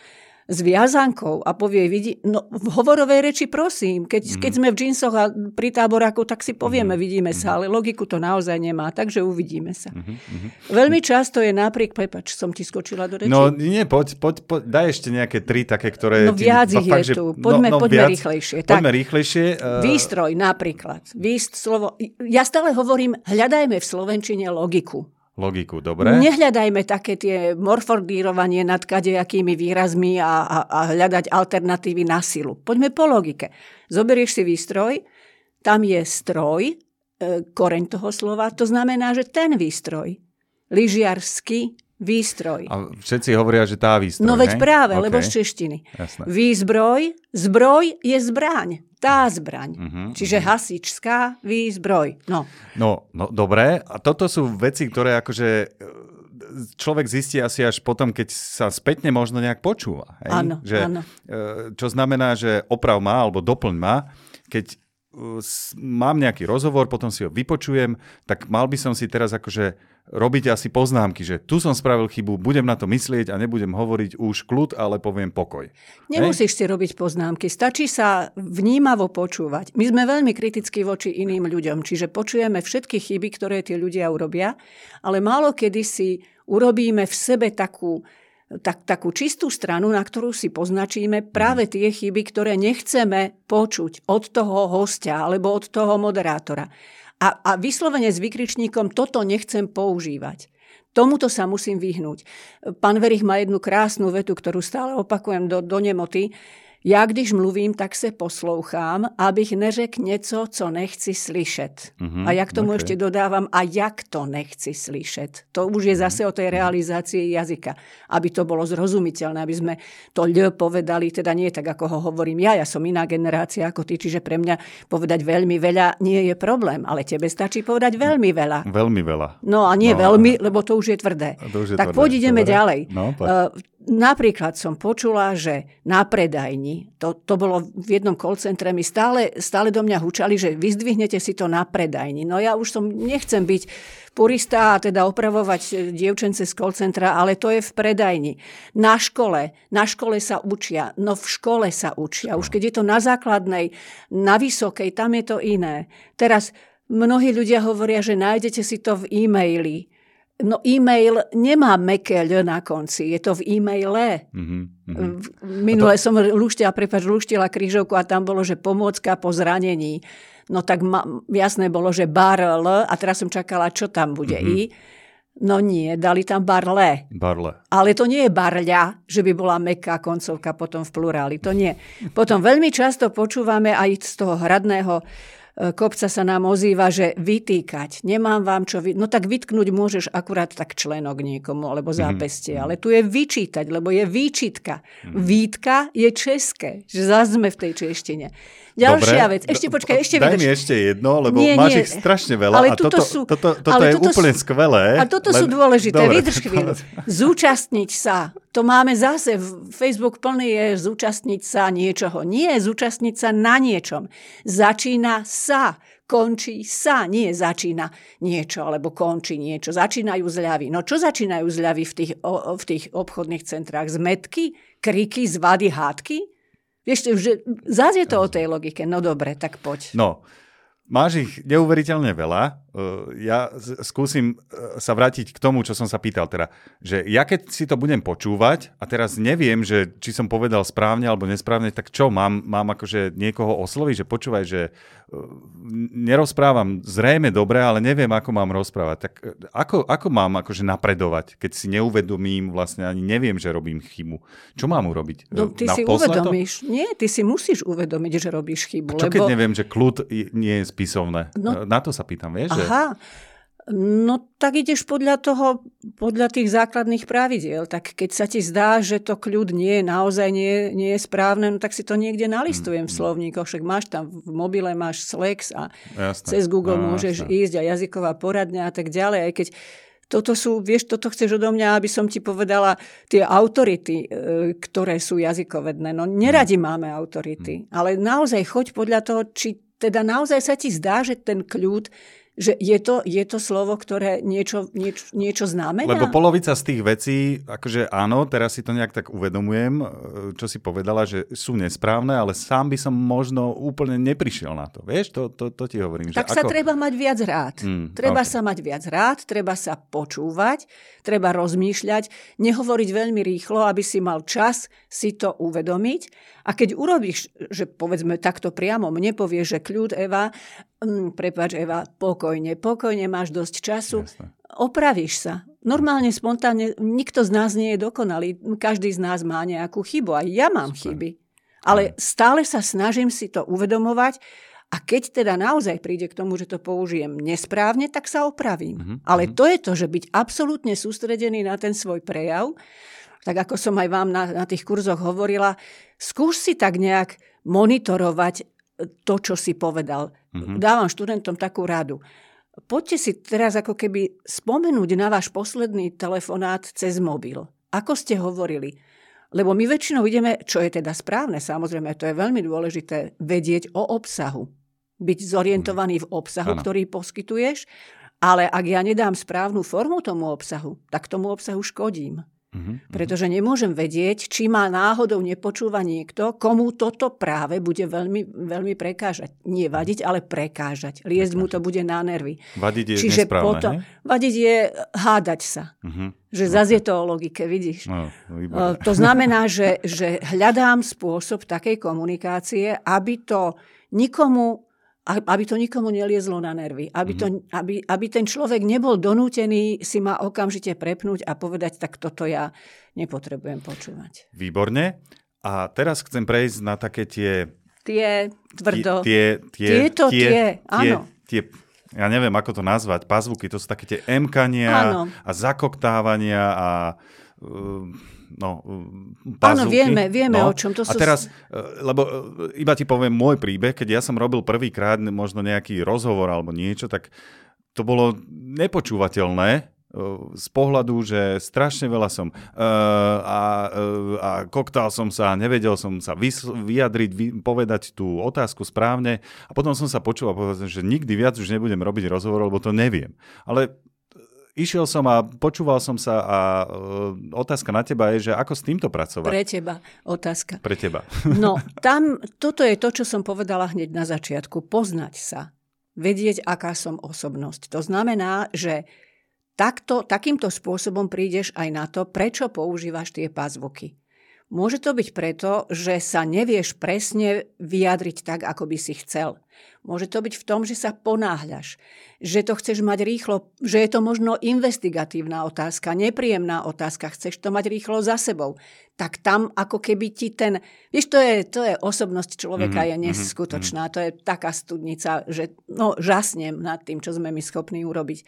s viazankou a povie, vidí, no v hovorovej reči prosím, keď, mm. keď sme v džinsoch a pri táboráku, tak si povieme, mm. vidíme mm. sa, ale logiku to naozaj nemá, takže uvidíme sa. Mm-hmm. Veľmi často je napriek, prepač, som ti skočila do reči. No nie, poď, poď, poď daj ešte nejaké tri také, ktoré... No viac ich je tu, poďme, no, no, poďme viac, rýchlejšie. Poďme tak, rýchlejšie. Uh... Výstroj napríklad, výst slovo, ja stále hovorím, hľadajme v Slovenčine logiku. Logiku, dobre? Nehľadajme také tie morfordírovanie nad kadejakými výrazmi a, a, a hľadať alternatívy na silu. Poďme po logike. Zoberieš si výstroj, tam je stroj, e, koreň toho slova, to znamená, že ten výstroj, lyžiarský výstroj. A všetci hovoria, že tá výstroj, No veď práve, okay. lebo z češtiny. Jasné. Výzbroj, zbroj je zbraň, tá zbraň. Mhm, Čiže hasičská výzbroj. No, No, no dobre, a toto sú veci, ktoré akože e, človek zistí asi až potom, keď sa spätne možno nejak počúva. Hej? Áno, že, áno. e, Čo znamená, že oprav má alebo doplň má, keď mám nejaký rozhovor, potom si ho vypočujem, tak mal by som si teraz akože robiť asi poznámky, že tu som spravil chybu, budem na to myslieť a nebudem hovoriť už kľud, ale poviem pokoj. nemusíš si robiť poznámky, stačí sa vnímavo počúvať. My sme veľmi kritickí voči iným ľuďom, čiže počujeme všetky chyby, ktoré tí ľudia urobia, ale málo kedy si urobíme v sebe takú tak, takú čistú stranu, na ktorú si poznačíme práve tie chyby, ktoré nechceme počuť od toho hostia alebo od toho moderátora. A, a vyslovene s vykričníkom toto nechcem používať. Tomuto sa musím vyhnúť. Pán Verich má jednu krásnu vetu, ktorú stále opakujem do, do nemoty. Já, když mluvím, tak se poslouchám, abych neřekl něco, co nechci slyšet. Mhm, a jak tomu ok. ještě dodávám, a jak to nechci slyšet. To už je zase o tej realizácii jazyka. Aby to bolo zrozumiteľné, aby sme to ľ povedali, teda nie tak, ako ho hovorím ja. Ja som iná generácia ako ty, čiže pre mňa povedať veľmi veľa nie je problém, ale tebe stačí povedať veľmi veľa. Veľmi veľa. No a nie No, veľmi, lebo to už je tvrdé. To už je tak tvrdé, poď ideme ďalej. No, poď. Uh, napríklad som počula, že na predajni, to, to bolo v jednom call centre, mi stále, stále do mňa hučali, že vyzdvihnete si to na predajni. No ja už som nechcem byť purista a teda opravovať e, dievčence z call centra, ale to je v predajni. Na škole, na škole sa učia, no v škole sa učia. Už keď je to na základnej, na vysokej, tam je to iné. Teraz mnohí ľudia hovoria, že nájdete si to v e-maili. No e-mail nemá meké ľ na konci, je to v e-maile. Mhm, mhm. V- Minule som luštila, prepáč, luštila krížovku a tam bolo, že pomôcka po zranení. No tak ma, jasné bolo, že bar L a teraz som čakala, čo tam bude Mhm. I. No nie, dali tam barle. Barle. Ale to nie je barľa, že by bola meká koncovka potom v pluráli. To nie. Potom veľmi často počúvame aj z toho hradného e, kopca sa nám ozýva, že vytýkať. Nemám vám čo... Vy... No tak vytknúť môžeš akurát tak členok niekomu, alebo zápestie. Ale tu je vyčítať, lebo je výčitka. Výtka je české. Že zase sme v tej češtine. Ďalšia Dobre. vec. Ešte počkaj, ešte Daj vydrž. mi ešte jedno, lebo Nie, máš nie. ich strašne veľa Ale a toto, sú- toto, toto ale je tuto úplne sú- skvelé. A toto len- sú dôležité. Dobre. Vydrž chvíľu. Zúčastniť sa. To máme zase. Facebook plný je zúčastniť sa niečoho. Nie, zúčastniť sa na niečom. Začína sa. Končí sa. Nie začína niečo, alebo končí niečo. Začínajú zľavy. No čo začínajú zľavy v tých, o, v tých obchodných centrách? Zmetky? Kriky? Zvady? Hádky? Vieš, že zase je to o tej logike. No dobre, tak poď. No, máš ich neuveriteľne veľa. Uh, Ja skúsim uh, sa vrátiť k tomu, čo som sa pýtal. Teda, že ja keď si to budem počúvať a teraz neviem, že či som povedal správne alebo nesprávne, tak čo, mám, mám akože niekoho osloviť, že počúvaj, že nerozprávam zrejme dobre, ale neviem, ako mám rozprávať. Tak uh, ako, ako mám akože napredovať, keď si neuvedomím, vlastne ani neviem, že robím chybu. Čo mám urobiť? No, Uh, ty na si uvedomíš. Nie, ty si musíš uvedomiť, že robíš chybu. Čo lebo... keď neviem, že kľud nie je spisovné? No- Na to sa pýtam, vieš? Že... No tak ideš podľa toho, podľa tých základných pravidiel. Tak keď sa ti zdá, že to kľud nie je naozaj nie, nie je správne, no tak si to niekde nalistujem v slovníkoch. Však máš tam v mobile, máš Slex a Jasné. cez Google No, môžeš ísť a jazyková poradňa a tak ďalej. Aj keď toto sú, vieš, toto chceš odo mňa, aby som ti povedala tie autority, e, ktoré sú jazykovedné. No neradi máme autority, ale naozaj choď podľa toho, či teda naozaj sa ti zdá, že ten kľud že je to, je to slovo, ktoré niečo, niečo, niečo znamená? Lebo polovica z tých vecí, akože áno, teraz si to nejak tak uvedomujem, e, čo si povedala, že sú nesprávne, ale sám by som možno úplne neprišiel na to. Vieš, to, to, to ti hovorím. Tak že sa ako... treba mať viac rád. Mm, treba ok. sa mať viac rád, treba sa počúvať, treba rozmýšľať, nehovoriť veľmi rýchlo, aby si mal čas si to uvedomiť. A keď urobíš, že povedzme takto priamo, mne povieš, že kľud Eva, prepáč Eva, pokojne, pokojne, máš dosť času, Jasné. opravíš sa. Normálne, spontánne, nikto z nás nie je dokonalý. Každý z nás má nejakú chybu. Aj ja mám Super. chyby. Ale stále sa snažím si to uvedomovať a keď teda naozaj príde k tomu, že to použijem nesprávne, tak sa opravím. Mhm, Ale to je to, že byť absolútne sústredený na ten svoj prejav, tak ako som aj vám na, na tých kurzoch hovorila, skús si tak nejak monitorovať to, čo si povedal. Mhm. Dávam študentom takú radu. Poďte si teraz ako keby spomenúť na váš posledný telefonát cez mobil. Ako ste hovorili? Lebo my väčšinou ideme, čo je teda správne, samozrejme, to je veľmi dôležité, vedieť o obsahu. Byť zorientovaný v obsahu, Áno. ktorý poskytuješ, ale ak ja nedám správnu formu tomu obsahu, tak tomu obsahu škodím. Mhm. Pretože nemôžem vedieť, či ma náhodou nepočúva niekto, komu toto práve bude veľmi, veľmi prekážať. Nie vadiť, ale prekážať. Liezť mu to bude na nervy. Vadiť je Čiže potom, vadiť je hádať sa. Mhm. Že zase je to o logike, vidíš. No, výborné. E, To znamená, že, že hľadám spôsob takej komunikácie, aby to nikomu aby to nikomu neliezlo na nervy. Aby, to, aby, aby ten človek nebol donútený si ma okamžite prepnúť a povedať, tak toto ja nepotrebujem počúvať. Výborne. A teraz chcem prejsť na také tie... Tie tvrdo. Tie, tie, Tieto tie, áno. Tie, ja neviem, ako to nazvať, pazvuky, to sú také tie emkania Áno. a zakoktávania a uh, no, Áno, vieme, vieme, no. o čom. To a sú- teraz, uh, lebo uh, iba ti poviem môj príbeh, keď ja som robil prvýkrát možno nejaký rozhovor alebo niečo, tak to bolo nepočúvateľné uh, z pohľadu, že strašne veľa som uh, a, uh, a koktal som sa, nevedel som sa vys- vyjadriť, vy- povedať tú otázku správne a potom som sa počul a povedal, že nikdy viac už nebudem robiť rozhovor, lebo to neviem. Ale išiel som a počúval som sa a uh, otázka na teba je, že ako s týmto pracovať? Pre teba otázka. Pre teba. No, tam, toto je to, čo som povedala hneď na začiatku. Poznať sa. Vedieť, aká som osobnosť. To znamená, že takto, takýmto spôsobom prídeš aj na to, prečo používaš tie pazvuky. Môže to byť preto, že sa nevieš presne vyjadriť tak, ako by si chcel. Môže to byť v tom, že sa ponáhľaš, že to chceš mať rýchlo, že je to možno investigatívna otázka, nepríjemná otázka, chceš to mať rýchlo za sebou. Tak tam ako keby ti ten... Vieš, to je, to je osobnosť človeka, Mhm, je neskutočná, to je taká studnica, že no, žasnem nad tým, čo sme my schopní urobiť.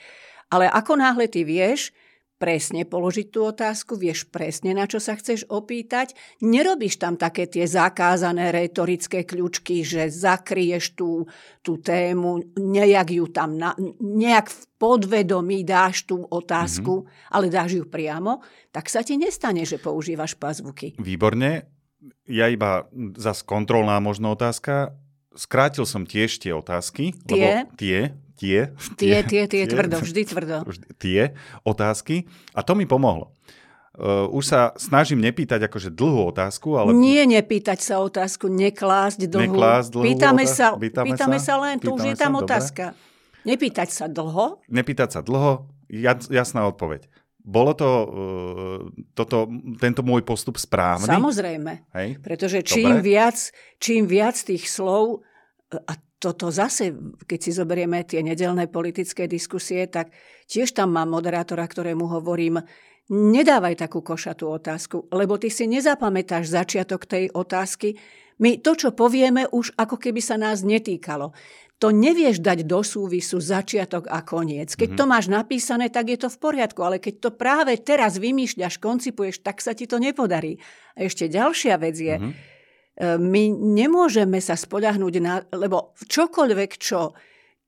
Ale ako náhle ty vieš, presne položiť tú otázku, vieš presne, na čo sa chceš opýtať. Nerobíš tam také tie zakázané retorické kľúčky, že zakrieš tú, tú tému, nejak ju tam, na, nejak v podvedomí dáš tú otázku, mm-hmm. ale dáš ju priamo, tak sa ti nestane, že používaš pazvuky. Výborne. Ja iba zas kontrolná možno otázka. Skrátil som tiež tie otázky. Tie? Lebo tie, tie, Tie, tie, tie, tvrdo, vždy tvrdo. vždy- tie otázky. A to mi pomohlo. Uh, už sa snažím nepýtať akože dlhú otázku, ale Nie nepýtať sa otázku, neklásť dlhú. Neklásť dlhú pýtame, otázku, sa, pýtame pýtame sa? sa len, to už je tam sa, dobre. otázka. Nepýtať sa dlho, nepýtať sa dlho, jas- jasná odpoveď. Bolo to uh, toto, tento môj postup správny? samozrejme. Hej? Pretože Dobre. čím viac, čím viac tých slov, a toto zase, keď si zoberieme tie nedelné politické diskusie, tak tiež tam mám moderátora, ktorému hovorím, nedávaj takú košatú otázku, lebo ty si nezapamätáš začiatok tej otázky. My to, čo povieme, už ako keby sa nás netýkalo. To nevieš dať do súvisu začiatok a koniec. Keď to máš napísané, tak je to v poriadku, ale keď to práve teraz vymýšľaš, koncipuješ, tak sa ti to nepodarí. A ešte ďalšia vec je, Mhm. E, my nemôžeme sa spoľahnúť na... Lebo čokoľvek, čo,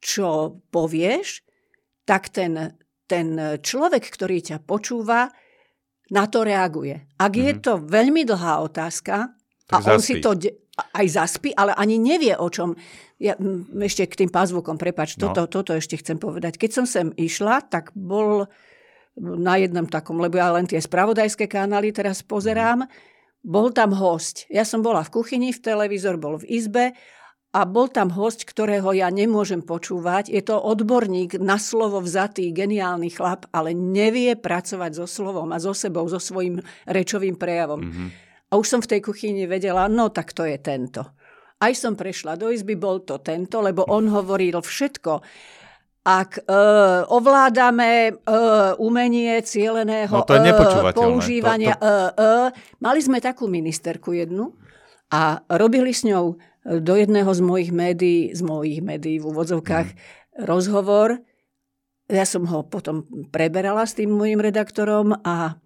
čo povieš, tak ten, ten človek, ktorý ťa počúva, na to reaguje. Ak je Mhm. to veľmi dlhá otázka, a Tak on zaspí. si to de- aj zaspí, ale ani nevie o čom. Ja, m, ešte k tým pazvukom, prepač, No. toto, toto ešte chcem povedať. Keď som sem išla, tak bol na jednom takom, lebo ja len tie spravodajské kanály teraz pozerám, bol tam host. Ja som bola v kuchyni, v televízor bol v izbe a bol tam host, ktorého ja nemôžem počúvať. Je to odborník na slovo vzatý, geniálny chlap, ale nevie pracovať so slovom a so sebou, so svojím rečovým prejavom. Mhm. A už som v tej kuchyni vedela, no tak to je tento. Aj som prešla do izby, bol to tento, lebo on hovoril všetko ak e, ovládame e, umenie cieleného no, to je e, používania. To, to... E, e, mali sme takú ministerku jednu a robili s ňou do jedného z mojich médií, z mojich médií v úvodzovkách, mm. rozhovor. Ja som ho potom preberala s tým môjim redaktorom a,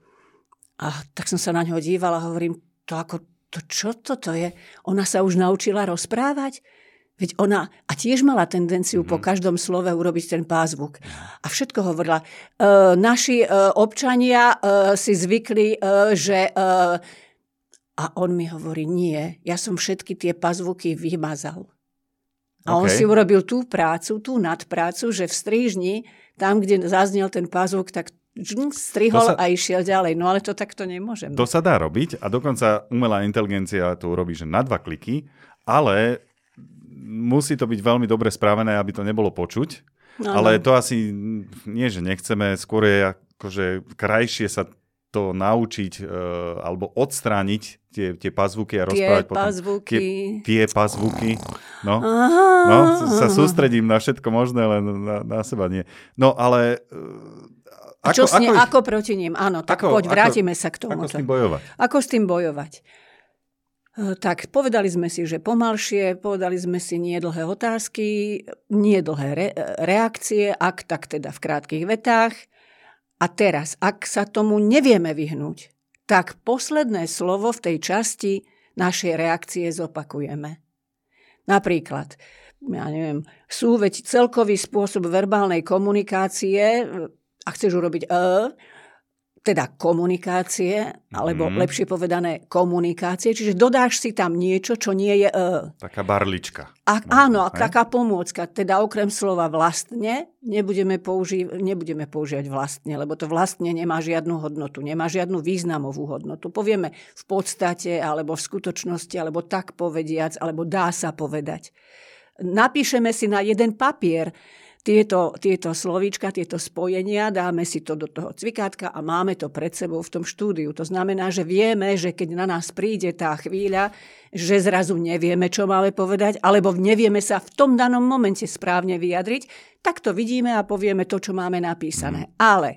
a tak som sa na ňo dívala a hovorím, to ako, to čo toto je? Ona sa už naučila rozprávať? Veď ona, a tiež mala tendenciu po mhm. každom slove urobiť ten pázvuk. A všetko hovorila. E, naši e, občania e, si zvykli, e, že... E, a on mi hovorí, nie, ja som všetky tie pazvuky vymazal. A okay. on si urobil tú prácu, tú nadprácu, že v strížni, tam, kde zaznel ten pazvuk, tak strihol sa, a išiel ďalej. No ale to takto nemôžem. To sa dá robiť a dokonca umelá inteligencia to urobí, že na dva kliky, ale musí to byť veľmi dobre spravené, aby to nebolo počuť. No, ale to asi nie, že nechceme, skôr je akože krajšie sa to naučiť uh, alebo odstrániť tie, tie pazvuky a rozprávať tie potom. Pazvuky. Tie, tie pazvuky. No, no, sa sústredím na všetko možné, len na, na seba nie. No ale... Uh, ako, Čo s ne, ako, ako proti ním? Áno, tak ako, poď, vrátime sa k tomu. Ako s tým bojovať? Ako s tým bojovať? Eh, tak povedali sme si, že pomalšie, povedali sme si nie dlhé otázky, nie dlhé re- reakcie, ak tak teda v krátkých vetách. A teraz, ak sa tomu nevieme vyhnúť, tak posledné slovo v tej časti našej reakcie zopakujeme. Napríklad, ja neviem, sú veď celkový spôsob verbálnej komunikácie, a chceš urobiť e, teda komunikácie, alebo mm. lepšie povedané komunikácie, čiže dodáš si tam niečo, čo nie je e. Taká barlička. A, áno, hej? taká pomôcka. Teda okrem slova vlastne nebudeme, použi- nebudeme používať vlastne, lebo to vlastne nemá žiadnu hodnotu, nemá žiadnu významovú hodnotu. Povieme v podstate, alebo v skutočnosti, alebo tak povediac, alebo dá sa povedať. Napíšeme si na jeden papier, tieto, tieto slovíčka, tieto spojenia, dáme si to do toho cvikátka a máme to pred sebou v tom štúdiu. To znamená, že vieme, že keď na nás príde tá chvíľa, že zrazu nevieme, čo máme povedať, alebo nevieme sa v tom danom momente správne vyjadriť, tak to vidíme a povieme to, čo máme napísané. Mm. Ale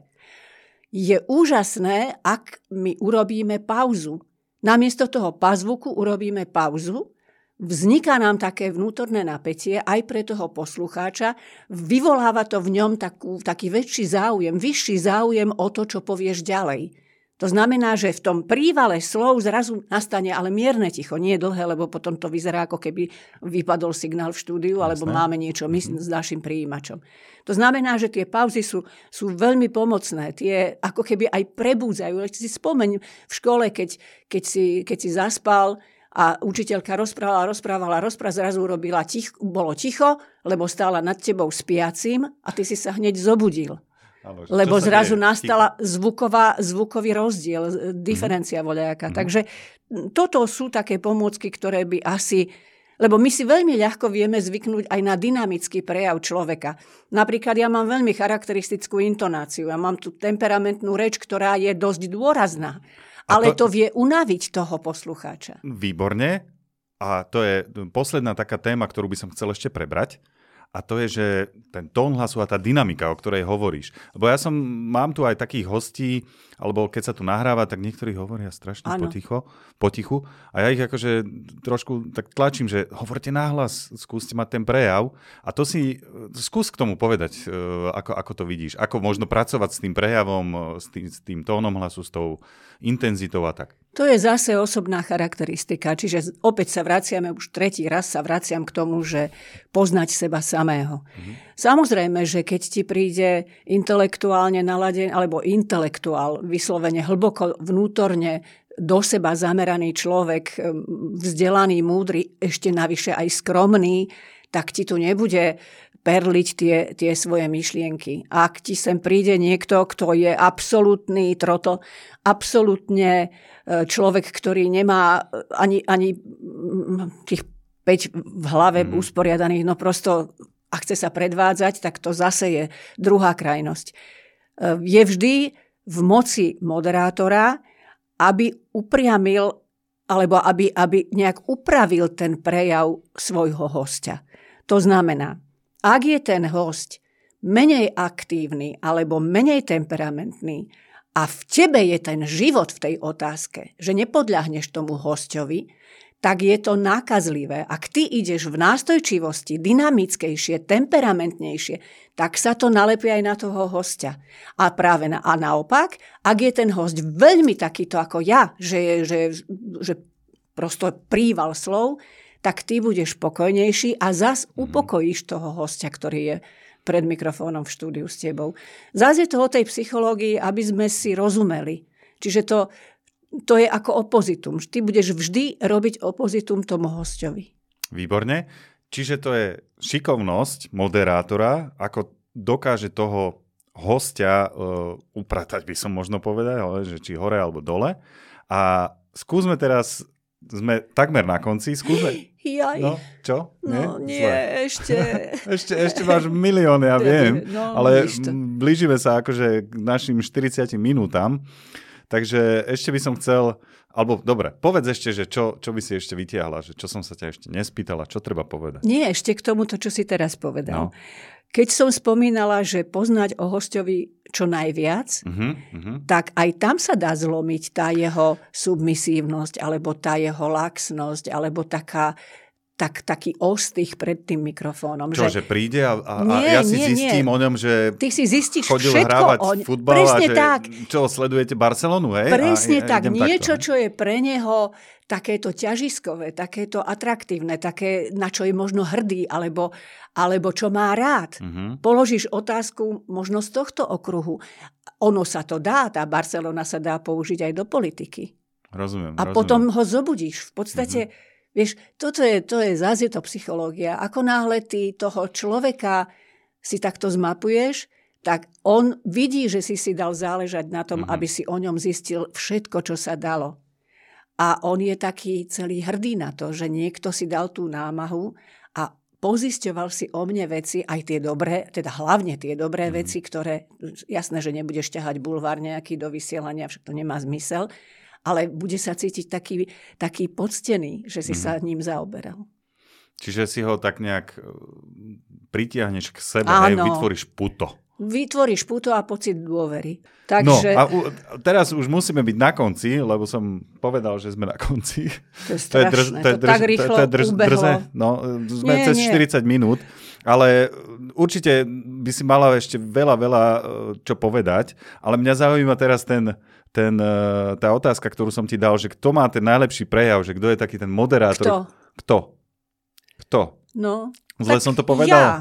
je úžasné, ak my urobíme pauzu. Namiesto toho pazvuku urobíme pauzu Vzniká nám také vnútorné napätie aj pre toho poslucháča, vyvoláva to v ňom takú, taký väčší záujem, vyšší záujem o to, čo povieš ďalej. To znamená, že v tom prívale slov zrazu nastane ale mierne ticho, nie dlhé, lebo potom to vyzerá, ako keby vypadol signál v štúdiu, alebo Jasné. máme niečo my s našim prijímačom. To znamená, že tie pauzy sú, sú veľmi pomocné, tie ako keby aj prebúdzajú. Si spomeň v škole, keď, keď, si, keď si zaspal, a učiteľka rozprávala, rozprávala, rozprávala, zrazu urobila tich, bolo ticho, lebo stála nad tebou spiacím a ty si sa hneď zobudil. Ale, lebo zrazu je? nastala zvuková, zvukový rozdiel, diferencia mm-hmm. voľajaká. Mm-hmm. Takže toto sú také pomôcky, ktoré by asi lebo my si veľmi ľahko vieme zvyknúť aj na dynamický prejav človeka. Napríklad ja mám veľmi charakteristickú intonáciu. Ja mám tú temperamentnú reč, ktorá je dosť dôrazná ale to, to vie unaviť toho poslucháča. Výborne. A to je posledná taká téma, ktorú by som chcel ešte prebrať a to je, že ten tón hlasu a tá dynamika, o ktorej hovoríš. Lebo ja som, mám tu aj takých hostí, alebo keď sa tu nahráva, tak niektorí hovoria strašne poticho, potichu a ja ich akože trošku tak tlačím, že hovorte náhlas, skúste mať ten prejav a to si, skús k tomu povedať, e, ako, ako to vidíš, ako možno pracovať s tým prejavom, s tým, s tým tónom hlasu, s tou intenzitou a tak. To je zase osobná charakteristika, čiže opäť sa vraciame, už tretí raz sa vraciam k tomu, že poznať seba samého. Mm-hmm. Samozrejme, že keď ti príde intelektuálne naladený, alebo intelektuál, vyslovene hlboko vnútorne do seba zameraný človek, vzdelaný, múdry, ešte navyše aj skromný, tak ti tu nebude perliť tie, tie svoje myšlienky. Ak ti sem príde niekto, kto je absolútny trotl, absolútne človek, ktorý nemá ani, ani tých 5 v hlave mm. usporiadaných, no prosto a chce sa predvádzať, tak to zase je druhá krajnosť. E, je vždy v moci moderátora, aby upriamil alebo aby, aby nejak upravil ten prejav svojho hostia. To znamená, ak je ten host menej aktívny alebo menej temperamentný a v tebe je ten život v tej otázke, že nepodľahneš tomu hostovi, tak je to nákazlivé. Ak ty ideš v nástojčivosti, dynamickejšie, temperamentnejšie, tak sa to nalepí aj na toho hostia. A práve na, a naopak, ak je ten host veľmi takýto ako ja, že, že, že prosto príval slov, tak ty budeš pokojnejší a zas mhm. upokojíš toho hostia, ktorý je pred mikrofónom v štúdiu s tebou. Zas je to o tej psychológii, aby sme si rozumeli. Čiže to, to je ako opozitum. Ty budeš vždy robiť opozitum tomu hostovi. Výborne. Čiže to je šikovnosť moderátora, ako dokáže toho hostia uh, upratať, by som možno povedal, že či hore alebo dole. A skúsme teraz, sme takmer na konci, skúsme... Jaj. No, čo? No nie, nie ešte... ešte... Ešte máš milión, ja viem, no, ale blížime sa akože k našim 40 minútam. Takže ešte by som chcel, alebo dobre, povedz ešte, že čo, čo by si ešte vytiahla, že čo som sa ťa ešte nespýtala, čo treba povedať? Nie, ešte k tomu to, čo si teraz povedal. No. Keď som spomínala, že poznať o hostovi čo najviac, uh-huh, uh-huh. tak aj tam sa dá zlomiť tá jeho submisívnosť, alebo tá jeho laxnosť, alebo taká tak, taký ostých pred tým mikrofónom. Čo, že, že príde a, a, nie, a ja si nie, zistím nie. o ňom, že Ty si zistíš chodil všetko hrávať o futbal Presne a že, tak. čo, sledujete Barcelonu, hej? Presne a, tak. Niečo, takto, čo je pre neho takéto ťažiskové, takéto atraktívne, také, na čo je možno hrdý, alebo, alebo čo má rád. Uh-huh. Položíš otázku možno z tohto okruhu. Ono sa to dá, tá Barcelona sa dá použiť aj do politiky. Rozumiem. A rozumiem. potom ho zobudíš. V podstate... Uh-huh Vieš, toto je, to je zase je to psychológia. Ako náhle ty toho človeka si takto zmapuješ, tak on vidí, že si si dal záležať na tom, mm-hmm. aby si o ňom zistil všetko, čo sa dalo. A on je taký celý hrdý na to, že niekto si dal tú námahu a pozisťoval si o mne veci, aj tie dobré, teda hlavne tie dobré mm-hmm. veci, ktoré, jasné, že nebudeš ťahať bulvár nejaký do vysielania, však to nemá zmysel, ale bude sa cítiť taký, taký poctený, že si mm. sa ním zaoberal. Čiže si ho tak nejak e, pritiahneš k sebe, hej, vytvoríš puto. Vytvoríš puto a pocit dôvery. Takže... No a u, teraz už musíme byť na konci, lebo som povedal, že sme na konci. To je strašné, to, je drž, to, to tak rýchlo to je drž, drze, No, sme nie, cez nie. 40 minút, ale určite by si mala ešte veľa, veľa e, čo povedať, ale mňa zaujíma teraz ten, ten, eh, tá otázka, ktorú som ti dal, že kto má ten najlepší prejav, že kto je taký ten moderátor. Kto? Kto? Kto? No, Zle som to povedal? Ja.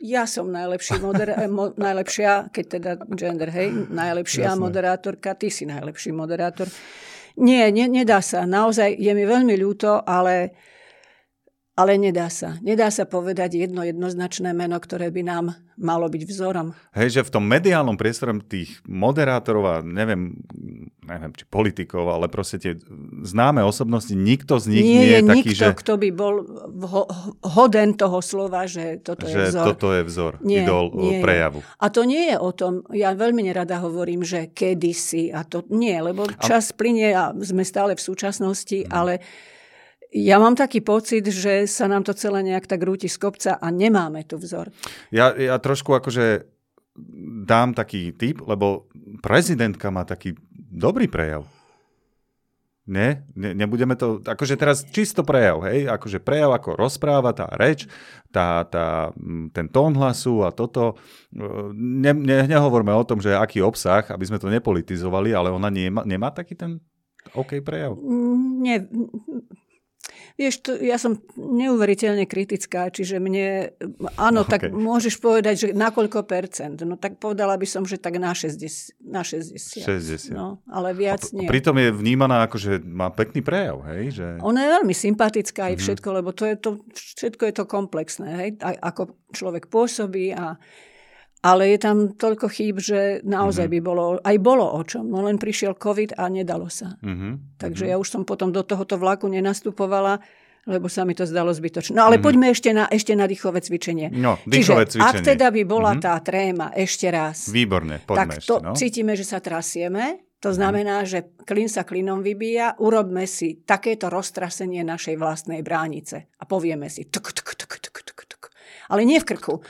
Ja som najlepší moder- eh, mo- najlepšia, keď teda gender, hej, najlepšia Jasné. moderátorka, ty si najlepší moderátor. Nie, ne, nedá sa. Naozaj je mi veľmi ľúto, ale ale nedá sa. Nedá sa povedať jedno jednoznačné meno, ktoré by nám malo byť vzorom. Hej, že v tom mediálnom priestore tých moderátorov a neviem, neviem, či politikov, ale proste tie známe osobnosti, nikto z nich nie, nie je taký, nikto, že... kto by bol ho, hoden toho slova, že toto že je vzor. toto je vzor, nie, idol nie prejavu. A to nie je o tom, ja veľmi nerada hovorím, že kedysi a to nie, lebo čas a... plinie a sme stále v súčasnosti, hmm. ale ja mám taký pocit, že sa nám to celé nejak tak rúti z kopca a nemáme tu vzor. Ja, ja trošku akože dám taký tip, lebo prezidentka má taký dobrý prejav. Nie? ne, nebudeme to, akože teraz čisto prejav, hej, akože prejav ako rozpráva, tá reč, tá, tá, ten tón hlasu a toto. Ne, ne, nehovorme o tom, že aký obsah, aby sme to nepolitizovali, ale ona nemá, nemá taký ten OK prejav? Nie, Vieš, to, ja som neuveriteľne kritická, čiže mne, áno, okay. tak môžeš povedať, že na koľko percent. No tak povedala by som, že tak na 60. Na 60. 60. No, ale viac a nie. Pritom je vnímaná ako, že má pekný prejav, hej? Že... Ona je veľmi sympatická aj mm-hmm. všetko, lebo to je to, všetko je to komplexné, hej? A, ako človek pôsobí a ale je tam toľko chýb, že naozaj mm-hmm. by bolo, aj bolo o čom. No len prišiel COVID a nedalo sa. Mm-hmm. Takže mm-hmm. ja už som potom do tohoto vlaku nenastupovala, lebo sa mi to zdalo zbytočné. No ale mm-hmm. poďme ešte na, ešte na dýchové cvičenie. No, dýchové Čiže, cvičenie. ak teda by bola mm-hmm. tá tréma ešte raz, Výborne, poďme tak to ešte, no. cítime, že sa trasieme, To znamená, že klin sa klinom vybíja, urobme si takéto roztrasenie našej vlastnej bránice a povieme si tuk, tuk, tuk, tuk, tuk, tuk. Ale nie v krku.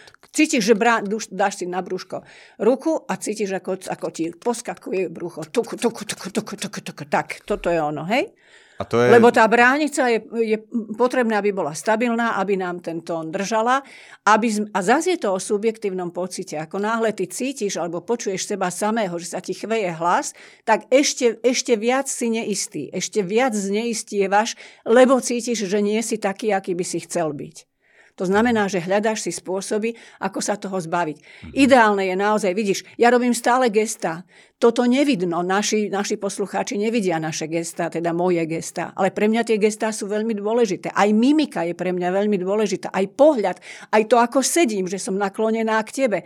Cítiš, že brá, dáš si na brúško ruku a cítiš, ako, ako ti poskakuje brucho. Tuk, tuk, tuk, tuk, tuk, tuk. Tak, toto je ono, hej? A to je... Lebo tá bránica je, je potrebná, aby bola stabilná, aby nám ten tón držala. Aby, a zase je to o subjektívnom pocite. Ako náhle ty cítiš alebo počuješ seba samého, že sa ti chveje hlas, tak ešte, ešte viac si neistý. Ešte viac zneistievaš, lebo cítiš, že nie si taký, aký by si chcel byť. To znamená, že hľadáš si spôsoby, ako sa toho zbaviť. Ideálne je naozaj, vidíš, ja robím stále gesta toto nevidno. Naši, naši poslucháči nevidia naše gestá, teda moje gestá. Ale pre mňa tie gestá sú veľmi dôležité. Aj mimika je pre mňa veľmi dôležitá. Aj pohľad, aj to, ako sedím, že som naklonená k tebe.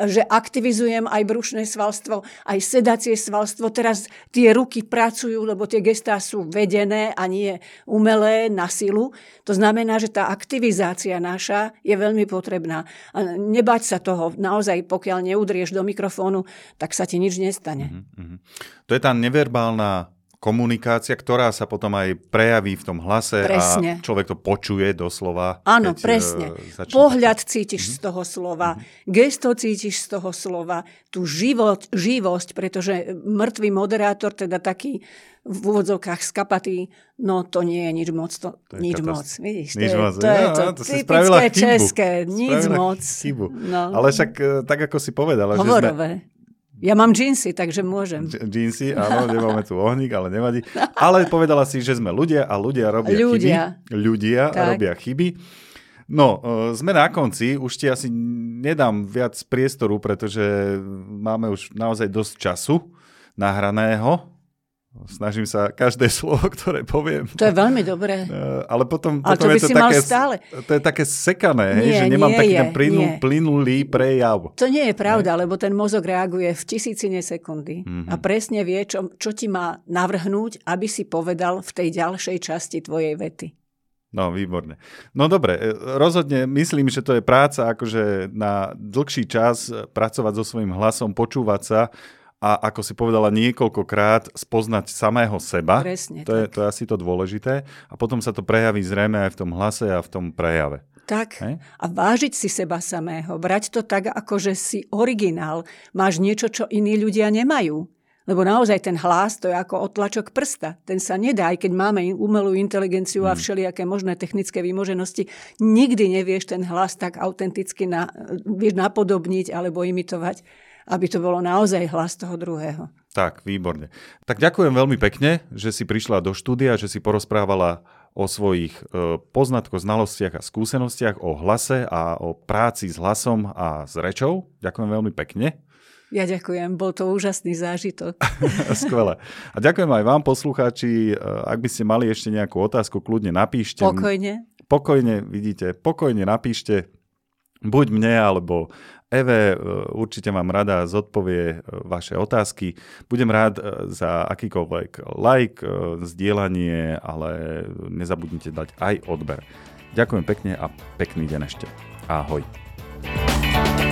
Že aktivizujem aj brušné svalstvo, aj sedacie svalstvo. Teraz tie ruky pracujú, lebo tie gestá sú vedené a nie umelé na silu. To znamená, že tá aktivizácia naša je veľmi potrebná. A nebať sa toho. Naozaj, pokiaľ neudrieš do mikrofónu, tak sa ti nič nestane. Uh-huh, To je tá neverbálna komunikácia, ktorá sa potom aj prejaví v tom hlase presne. a človek to počuje doslova. Áno, keď, presne. Uh, Pohľad cítiš uh-huh. z toho slova, uh-huh. gesto cítiš z toho slova, tú život, živosť, pretože mŕtvý moderátor, teda taký v úvodzovkách skapatý, no to nie je nič moc, to, to nič katas... moc, vidíš, nič to, moc. to je to, to typické české, nič moc. Chybu. No. Ale však e, tak, ako si povedala, Hovorové. že sme, ja mám džínsy, takže môžem. Džínsy, áno, nemáme tu ohník, ale nevadí. Ale povedala si, že sme ľudia a ľudia robia ľudia. chyby. Ľudia tak. robia chyby. No, e, sme na konci, už ti asi nedám viac priestoru, pretože máme už naozaj dosť času nahraného. Snažím sa každé slovo, ktoré poviem. To je veľmi dobré. Eh, ale potom, Ale potom to je to také, stále. to je také sekané, nie, hej, že nemám taký je, ten plynul, plynulý prejav. To nie je pravda, ne? lebo ten mozog reaguje v tisícine sekundy mm-hmm. a presne vie, čo, čo ti má navrhnúť, aby si povedal v tej ďalšej časti tvojej vety. No, výborne. No dobre, eh, rozhodne myslím, že to je práca akože na dlhší čas pracovať so svojím hlasom, počúvať sa a ako si povedala niekoľkokrát, spoznať samého seba. Presne, to, je, to je asi to dôležité. A potom sa to prejaví zrejme aj v tom hlase a v tom prejave. Tak. Hej? A vážiť si seba samého. Brať to tak, ako že si originál. Máš niečo, čo iní ľudia nemajú. Lebo naozaj ten hlas, to je ako otlačok prsta. Ten sa nedá, aj keď máme umelú inteligenciu a hmm. všelijaké možné technické výmoženosti, nikdy nevieš ten hlas tak autenticky na, vieš napodobniť alebo imitovať aby to bolo naozaj hlas toho druhého. Tak, výborne. Tak ďakujem veľmi pekne, že si prišla do štúdia, že si porozprávala o svojich e, poznatkoch, znalostiach a skúsenostiach, o hlase a o práci s hlasom a s rečou. Ďakujem veľmi pekne. Ja ďakujem, bol to úžasný zážitok. Skvelé. A ďakujem aj vám, poslucháči. E, ak by ste mali ešte nejakú otázku, kľudne napíšte. Pokojne. Pokojne, vidíte, pokojne napíšte buď mne alebo Eve, e, určite vám rada zodpovie e, vaše otázky. Budem rád e, za akýkoľvek like, zdieľanie, ale nezabudnite dať aj odber. Ďakujem pekne a pekný deň ešte. Ahoj. thank you